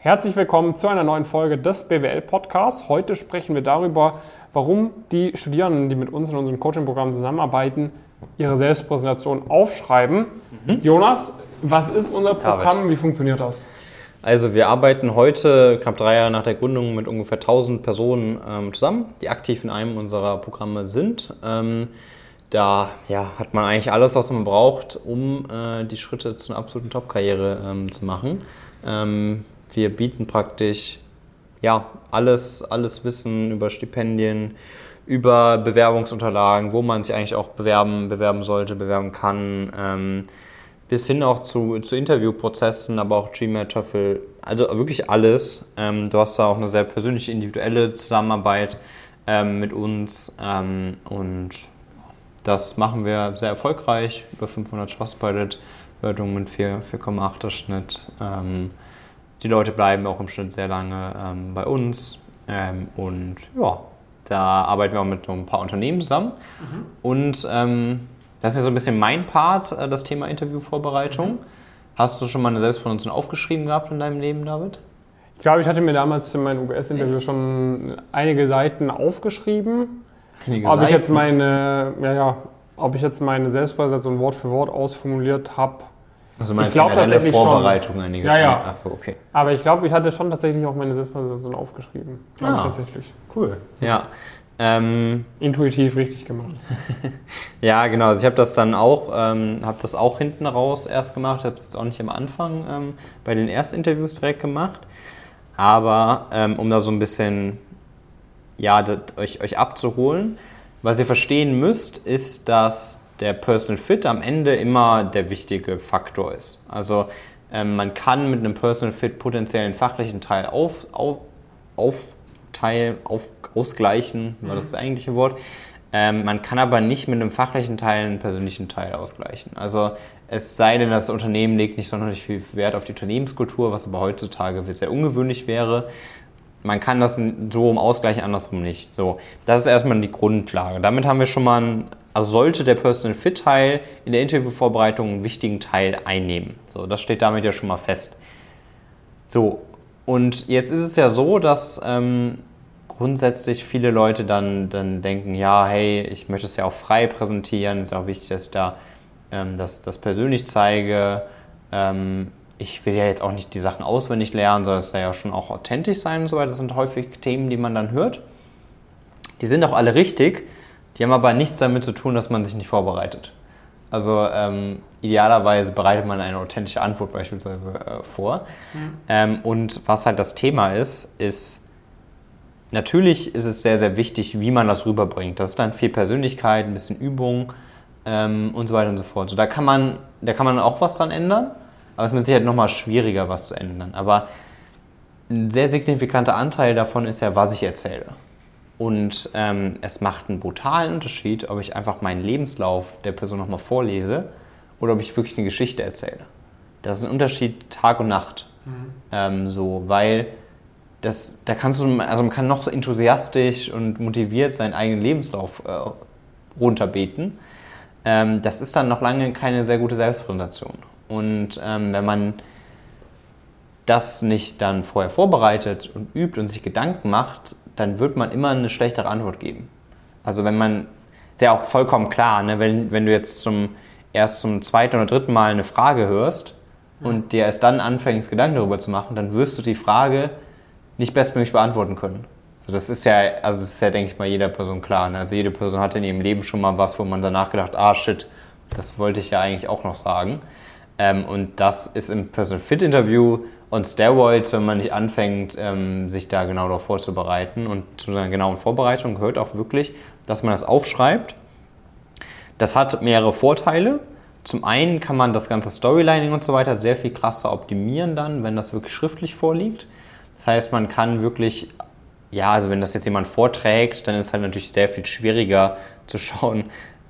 Herzlich willkommen zu einer neuen Folge des BWL Podcasts. Heute sprechen wir darüber, warum die Studierenden, die mit uns in unserem Coaching-Programm zusammenarbeiten, ihre Selbstpräsentation aufschreiben. Mhm. Jonas, was ist unser Programm? Wie funktioniert das? Also wir arbeiten heute, knapp drei Jahre nach der Gründung, mit ungefähr 1000 Personen ähm, zusammen, die aktiv in einem unserer Programme sind. Ähm, da ja, hat man eigentlich alles, was man braucht, um äh, die Schritte zu einer absoluten Top-Karriere ähm, zu machen. Ähm, wir bieten praktisch ja, alles, alles Wissen über Stipendien, über Bewerbungsunterlagen, wo man sich eigentlich auch bewerben, bewerben sollte, bewerben kann, ähm, bis hin auch zu, zu Interviewprozessen, aber auch GMAT, TOEFL, also wirklich alles. Ähm, du hast da auch eine sehr persönliche, individuelle Zusammenarbeit ähm, mit uns ähm, und das machen wir sehr erfolgreich, über 500 Trustpilot-Wertungen mit 4,8er Schnitt. Die Leute bleiben auch im Schnitt sehr lange ähm, bei uns ähm, und ja, da arbeiten wir auch mit ein paar Unternehmen zusammen mhm. und ähm, das ist ja so ein bisschen mein Part, äh, das Thema Interviewvorbereitung. Mhm. Hast du schon mal eine Selbstpräsentation aufgeschrieben gehabt in deinem Leben, David? Ich glaube, ich hatte mir damals in meinem UBS-Interview schon einige Seiten aufgeschrieben. Einige ob Seiten? ich jetzt meine, ja, ja, ob ich jetzt meine Selbstpräsentation Wort für Wort ausformuliert habe. Also meinst ich glaube tatsächlich Vorbereitung schon. einige. Ja, ja. Achso, okay. Aber ich glaube, ich hatte schon tatsächlich auch meine Selbstpräsentation aufgeschrieben. Ah, tatsächlich. Cool. Ja. Ähm, Intuitiv richtig gemacht. ja, genau. Also ich habe das dann auch, ähm, habe das auch hinten raus erst gemacht. habe es jetzt auch nicht am Anfang ähm, bei den Erstinterviews direkt gemacht. Aber ähm, um da so ein bisschen, ja, das, euch, euch abzuholen, was ihr verstehen müsst, ist, dass der Personal Fit am Ende immer der wichtige Faktor ist. Also ähm, man kann mit einem Personal Fit potenziellen fachlichen Teil auf, auf, aufteilen, auf, ausgleichen, war das mhm. das eigentliche Wort. Ähm, man kann aber nicht mit einem fachlichen Teil einen persönlichen Teil ausgleichen. Also es sei denn, das Unternehmen legt nicht sonderlich viel Wert auf die Unternehmenskultur, was aber heutzutage sehr ungewöhnlich wäre. Man kann das so im Ausgleich andersrum nicht. So, das ist erstmal die Grundlage. Damit haben wir schon mal einen, also sollte der Personal Fit Teil in der Interviewvorbereitung einen wichtigen Teil einnehmen. So, das steht damit ja schon mal fest. So, und jetzt ist es ja so, dass ähm, grundsätzlich viele Leute dann, dann denken, ja, hey, ich möchte es ja auch frei präsentieren, ist auch wichtig, dass ich da ähm, das, das persönlich zeige. Ähm, ich will ja jetzt auch nicht die Sachen auswendig lernen, sondern es soll ja schon auch authentisch sein und so weiter. Das sind häufig Themen, die man dann hört. Die sind auch alle richtig, die haben aber nichts damit zu tun, dass man sich nicht vorbereitet. Also ähm, idealerweise bereitet man eine authentische Antwort beispielsweise äh, vor. Mhm. Ähm, und was halt das Thema ist, ist, natürlich ist es sehr, sehr wichtig, wie man das rüberbringt. Das ist dann viel Persönlichkeit, ein bisschen Übung ähm, und so weiter und so fort. So, da, kann man, da kann man auch was dran ändern, aber es ist mit Sicherheit nochmal schwieriger, was zu ändern. Aber ein sehr signifikanter Anteil davon ist ja, was ich erzähle. Und ähm, es macht einen brutalen Unterschied, ob ich einfach meinen Lebenslauf der Person nochmal vorlese oder ob ich wirklich eine Geschichte erzähle. Das ist ein Unterschied Tag und Nacht. Mhm. Ähm, so, weil das, da kannst du, also man kann noch so enthusiastisch und motiviert seinen eigenen Lebenslauf äh, runterbeten. Ähm, das ist dann noch lange keine sehr gute Selbstpräsentation. Und ähm, wenn man das nicht dann vorher vorbereitet und übt und sich Gedanken macht, dann wird man immer eine schlechtere Antwort geben. Also wenn man, ist ja auch vollkommen klar, ne, wenn, wenn du jetzt zum, erst zum zweiten oder dritten Mal eine Frage hörst und dir erst dann anfängst, Gedanken darüber zu machen, dann wirst du die Frage nicht bestmöglich beantworten können. So, das ist ja, also das ist ja, denke ich mal, jeder Person klar. Ne? Also jede Person hat in ihrem Leben schon mal was, wo man danach gedacht, ah shit, das wollte ich ja eigentlich auch noch sagen. Ähm, und das ist im Personal Fit Interview und Steroids, wenn man nicht anfängt, ähm, sich da genau darauf vorzubereiten. Und zu einer genauen Vorbereitung gehört auch wirklich, dass man das aufschreibt. Das hat mehrere Vorteile. Zum einen kann man das ganze Storylining und so weiter sehr viel krasser optimieren dann, wenn das wirklich schriftlich vorliegt. Das heißt, man kann wirklich, ja, also wenn das jetzt jemand vorträgt, dann ist es halt natürlich sehr viel schwieriger zu schauen,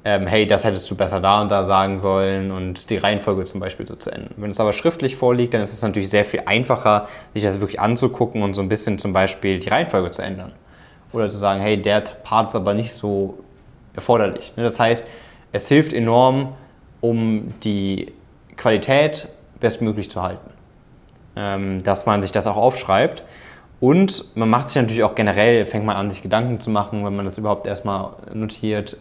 ähm, hey, das hättest du besser da und da sagen sollen und die Reihenfolge zum Beispiel so zu ändern. Wenn es aber schriftlich vorliegt, dann ist es natürlich sehr viel einfacher, sich das wirklich anzugucken und so ein bisschen zum Beispiel die Reihenfolge zu ändern. Oder zu sagen, hey, der Part ist aber nicht so erforderlich. Ne, das heißt, es hilft enorm, um die Qualität bestmöglich zu halten. ähm, dass man sich das auch aufschreibt. Und man macht sich natürlich auch generell, fängt man an, sich Gedanken zu machen, wenn man das überhaupt erstmal notiert.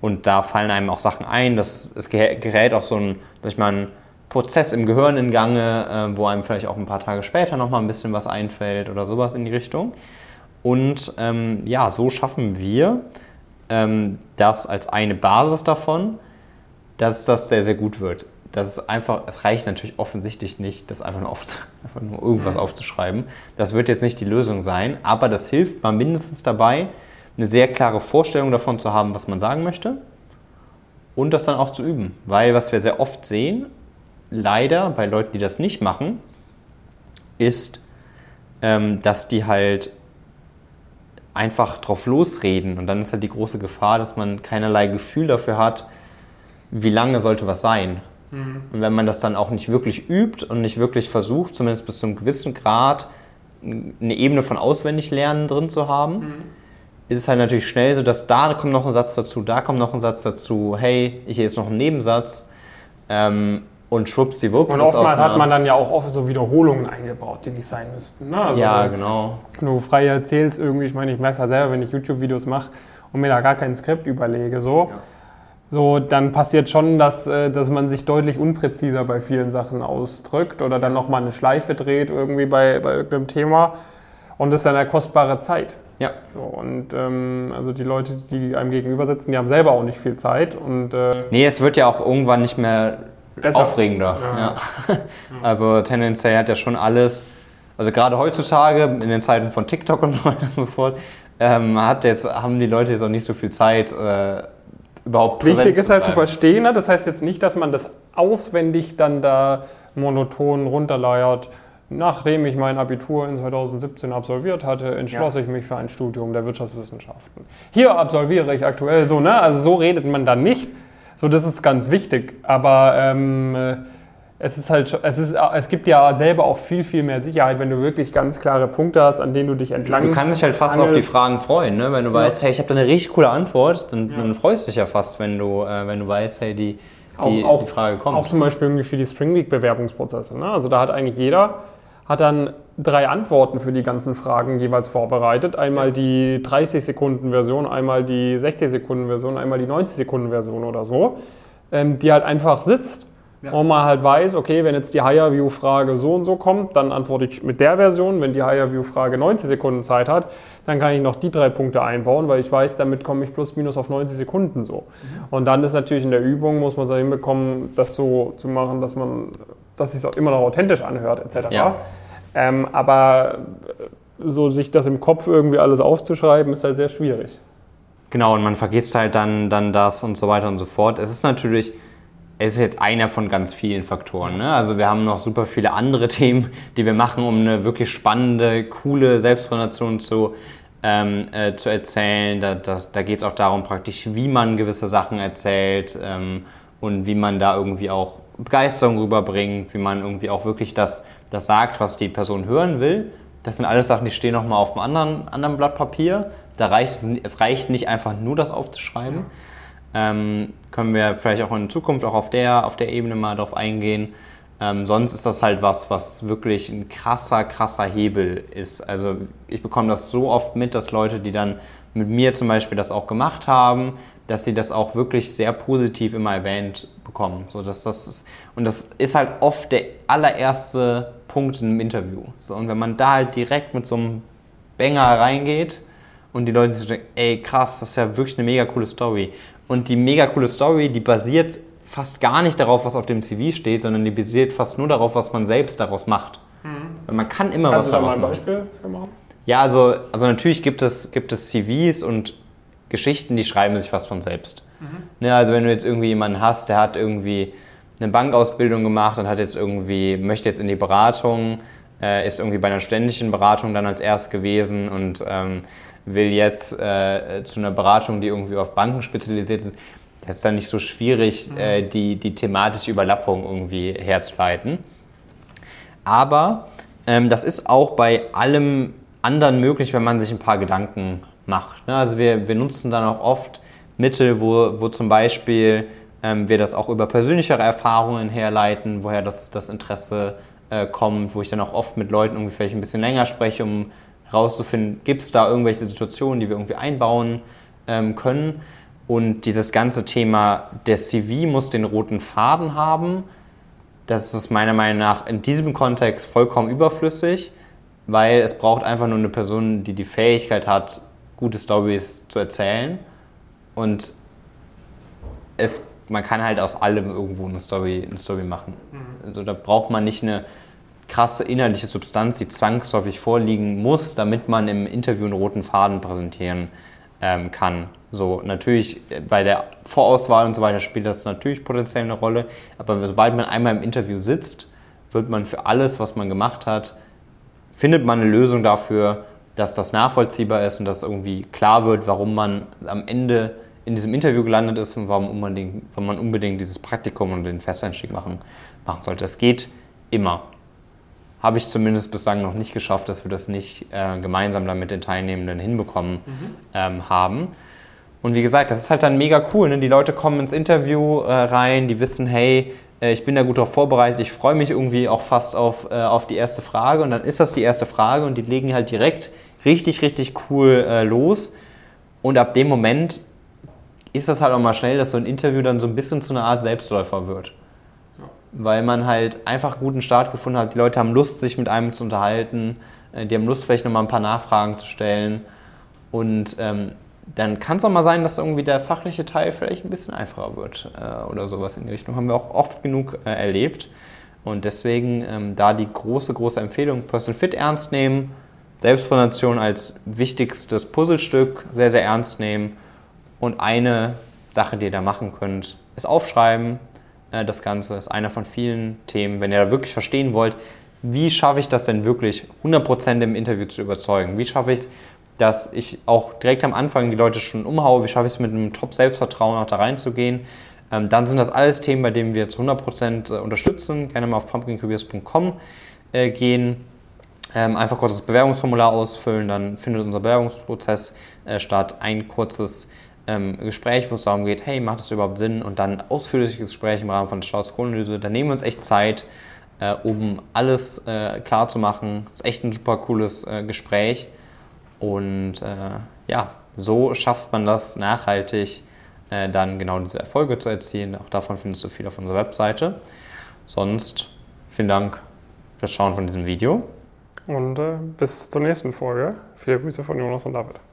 Und da fallen einem auch Sachen ein. Das, es gerät auch so ein, sag ich mal, ein Prozess im Gehirn in Gange, äh, wo einem vielleicht auch ein paar Tage später nochmal ein bisschen was einfällt oder sowas in die Richtung. Und ähm, ja, so schaffen wir ähm, das als eine Basis davon, dass das sehr, sehr gut wird. Das ist einfach, es reicht natürlich offensichtlich nicht, das einfach nur, auf, einfach nur irgendwas mhm. aufzuschreiben. Das wird jetzt nicht die Lösung sein, aber das hilft mal mindestens dabei, eine sehr klare Vorstellung davon zu haben, was man sagen möchte und das dann auch zu üben. Weil was wir sehr oft sehen, leider bei Leuten, die das nicht machen, ist, ähm, dass die halt einfach drauf losreden und dann ist halt die große Gefahr, dass man keinerlei Gefühl dafür hat, wie lange sollte was sein. Mhm. Und wenn man das dann auch nicht wirklich übt und nicht wirklich versucht, zumindest bis zu einem gewissen Grad eine Ebene von Auswendiglernen drin zu haben, mhm. Ist es halt natürlich schnell so, dass da kommt noch ein Satz dazu, da kommt noch ein Satz dazu, hey, hier ist noch ein Nebensatz. Ähm, und schwuppsdiwupps. Und oftmals hat man dann ja auch oft so Wiederholungen eingebaut, die nicht sein müssten. Ne? Also ja, genau. Wenn du frei erzählst irgendwie, ich meine, ich merke es ja selber, wenn ich YouTube-Videos mache und mir da gar kein Skript überlege, so. Ja so, dann passiert schon, dass, äh, dass man sich deutlich unpräziser bei vielen Sachen ausdrückt oder dann nochmal eine Schleife dreht irgendwie bei, bei irgendeinem Thema. Und das ist dann eine kostbare Zeit. Ja. So, und ähm, also die Leute, die einem gegenüber sitzen, die haben selber auch nicht viel Zeit. Und, äh nee, es wird ja auch irgendwann nicht mehr Besser. aufregender. Ja. Ja. Also tendenziell hat ja schon alles, also gerade heutzutage in den Zeiten von TikTok und so weiter und so fort, ähm, hat jetzt, haben die Leute jetzt auch nicht so viel Zeit. Äh, überhaupt Wichtig ist halt zu verstehen, ne? das heißt jetzt nicht, dass man das auswendig dann da monoton runterleiert. Nachdem ich mein Abitur in 2017 absolviert hatte, entschloss ja. ich mich für ein Studium der Wirtschaftswissenschaften. Hier absolviere ich aktuell so, ne? Also so redet man dann nicht. So, das ist ganz wichtig. Aber ähm, es ist halt, es ist, es gibt ja selber auch viel, viel mehr Sicherheit, wenn du wirklich ganz klare Punkte hast, an denen du dich entlang. Du kannst dich halt fast angelst. auf die Fragen freuen, ne? Wenn du ja. weißt, hey, ich habe da eine richtig coole Antwort, dann, ja. dann, freust du dich ja fast, wenn du, äh, wenn du weißt, hey, die, die, auch, die Frage kommt. Auch zum Beispiel irgendwie für die Spring Week Bewerbungsprozesse. Ne? Also da hat eigentlich jeder hat dann drei Antworten für die ganzen Fragen jeweils vorbereitet. Einmal die 30 Sekunden Version, einmal die 60 Sekunden Version, einmal die 90 Sekunden Version oder so, ähm, die halt einfach sitzt ja. Und man halt weiß, okay, wenn jetzt die Higher-View-Frage so und so kommt, dann antworte ich mit der Version. Wenn die Higher-View-Frage 90 Sekunden Zeit hat, dann kann ich noch die drei Punkte einbauen, weil ich weiß, damit komme ich plus minus auf 90 Sekunden so. Mhm. Und dann ist natürlich in der Übung, muss man so hinbekommen, das so zu machen, dass man, dass es auch immer noch authentisch anhört, etc. Ja. Ähm, aber so sich das im Kopf irgendwie alles aufzuschreiben, ist halt sehr schwierig. Genau, und man vergisst halt dann, dann das und so weiter und so fort. Es ist natürlich es ist jetzt einer von ganz vielen Faktoren. Ne? Also wir haben noch super viele andere Themen, die wir machen, um eine wirklich spannende, coole Selbstpräsentation zu, ähm, äh, zu erzählen. Da, das, da geht es auch darum, praktisch, wie man gewisse Sachen erzählt ähm, und wie man da irgendwie auch Begeisterung rüberbringt, wie man irgendwie auch wirklich das, das sagt, was die Person hören will. Das sind alles Sachen, die stehen nochmal auf einem anderen, anderen Blatt Papier. Da reicht es, es reicht nicht einfach nur das aufzuschreiben. Ähm, können wir vielleicht auch in Zukunft auch auf der, auf der Ebene mal drauf eingehen. Ähm, sonst ist das halt was, was wirklich ein krasser, krasser Hebel ist. Also ich bekomme das so oft mit, dass Leute, die dann mit mir zum Beispiel das auch gemacht haben, dass sie das auch wirklich sehr positiv immer erwähnt bekommen. So, dass das ist, und das ist halt oft der allererste Punkt einem Interview. So, und wenn man da halt direkt mit so einem Banger reingeht und die Leute sich denken, ey krass, das ist ja wirklich eine mega coole Story. Und die mega coole Story, die basiert fast gar nicht darauf, was auf dem CV steht, sondern die basiert fast nur darauf, was man selbst daraus macht. Mhm. Man kann immer Kannst was daraus machen. Kannst du da mal ein Beispiel für machen? Ja, also, also natürlich gibt es, gibt es CVs und Geschichten, die schreiben sich fast von selbst. Mhm. Ne, also wenn du jetzt irgendwie jemanden hast, der hat irgendwie eine Bankausbildung gemacht und hat jetzt irgendwie, möchte jetzt in die Beratung, äh, ist irgendwie bei einer ständigen Beratung dann als erst gewesen und ähm, will jetzt äh, zu einer Beratung, die irgendwie auf Banken spezialisiert ist, das ist dann nicht so schwierig, mhm. äh, die, die thematische Überlappung irgendwie herzuleiten. Aber ähm, das ist auch bei allem anderen möglich, wenn man sich ein paar Gedanken macht. Ne? Also wir, wir nutzen dann auch oft Mittel, wo, wo zum Beispiel ähm, wir das auch über persönlichere Erfahrungen herleiten, woher das, das Interesse äh, kommt, wo ich dann auch oft mit Leuten irgendwie vielleicht ein bisschen länger spreche, um herauszufinden, gibt es da irgendwelche Situationen, die wir irgendwie einbauen ähm, können. Und dieses ganze Thema, der CV muss den roten Faden haben, das ist meiner Meinung nach in diesem Kontext vollkommen überflüssig, weil es braucht einfach nur eine Person, die die Fähigkeit hat, gute Stories zu erzählen. Und es, man kann halt aus allem irgendwo eine Story, eine Story machen. Mhm. Also da braucht man nicht eine krasse inhaltliche Substanz, die zwangsläufig vorliegen muss, damit man im Interview einen roten Faden präsentieren ähm, kann. So, natürlich äh, bei der Vorauswahl und so weiter spielt das natürlich potenziell eine Rolle, aber sobald man einmal im Interview sitzt, wird man für alles, was man gemacht hat, findet man eine Lösung dafür, dass das nachvollziehbar ist und dass irgendwie klar wird, warum man am Ende in diesem Interview gelandet ist und warum, unbedingt, warum man unbedingt dieses Praktikum und den Festeinstieg machen, machen sollte. Das geht immer. Habe ich zumindest bislang noch nicht geschafft, dass wir das nicht äh, gemeinsam dann mit den Teilnehmenden hinbekommen mhm. ähm, haben. Und wie gesagt, das ist halt dann mega cool. Ne? Die Leute kommen ins Interview äh, rein, die wissen, hey, äh, ich bin da gut darauf vorbereitet, ich freue mich irgendwie auch fast auf, äh, auf die erste Frage. Und dann ist das die erste Frage und die legen halt direkt richtig, richtig cool äh, los. Und ab dem Moment ist das halt auch mal schnell, dass so ein Interview dann so ein bisschen zu einer Art Selbstläufer wird weil man halt einfach guten Start gefunden hat. Die Leute haben Lust, sich mit einem zu unterhalten, äh, die haben Lust, vielleicht nochmal ein paar Nachfragen zu stellen. Und ähm, dann kann es auch mal sein, dass irgendwie der fachliche Teil vielleicht ein bisschen einfacher wird äh, oder sowas in die Richtung. Haben wir auch oft genug äh, erlebt. Und deswegen ähm, da die große, große Empfehlung, Personal Fit ernst nehmen, Selbstpräsentation als wichtigstes Puzzlestück sehr, sehr ernst nehmen. Und eine Sache, die ihr da machen könnt, ist aufschreiben, äh, das Ganze ist einer von vielen Themen. Wenn ihr da wirklich verstehen wollt, wie schaffe ich das denn wirklich 100% im Interview zu überzeugen? Wie schaffe ich es, dass ich auch direkt am Anfang die Leute schon umhaue? Wie schaffe ich es mit einem Top-Selbstvertrauen auch da reinzugehen? Ähm, dann sind das alles Themen, bei denen wir zu 100% äh, unterstützen. Gerne mal auf pumpkincareers.com äh, gehen. Ähm, einfach kurz das Bewerbungsformular ausfüllen, dann findet unser Bewerbungsprozess statt. Ein kurzes ähm, Gespräch, wo es darum geht, hey, macht das überhaupt Sinn? Und dann ausführliches Gespräch im Rahmen von Staatskohlanalyse. Da nehmen wir uns echt Zeit, äh, um alles äh, klar zu machen. Das ist echt ein super cooles äh, Gespräch. Und äh, ja, so schafft man das nachhaltig, äh, dann genau diese Erfolge zu erzielen. Auch davon findest du viel auf unserer Webseite. Sonst vielen Dank fürs Schauen von diesem Video. Und äh, bis zur nächsten Folge. Viele Grüße von Jonas und David.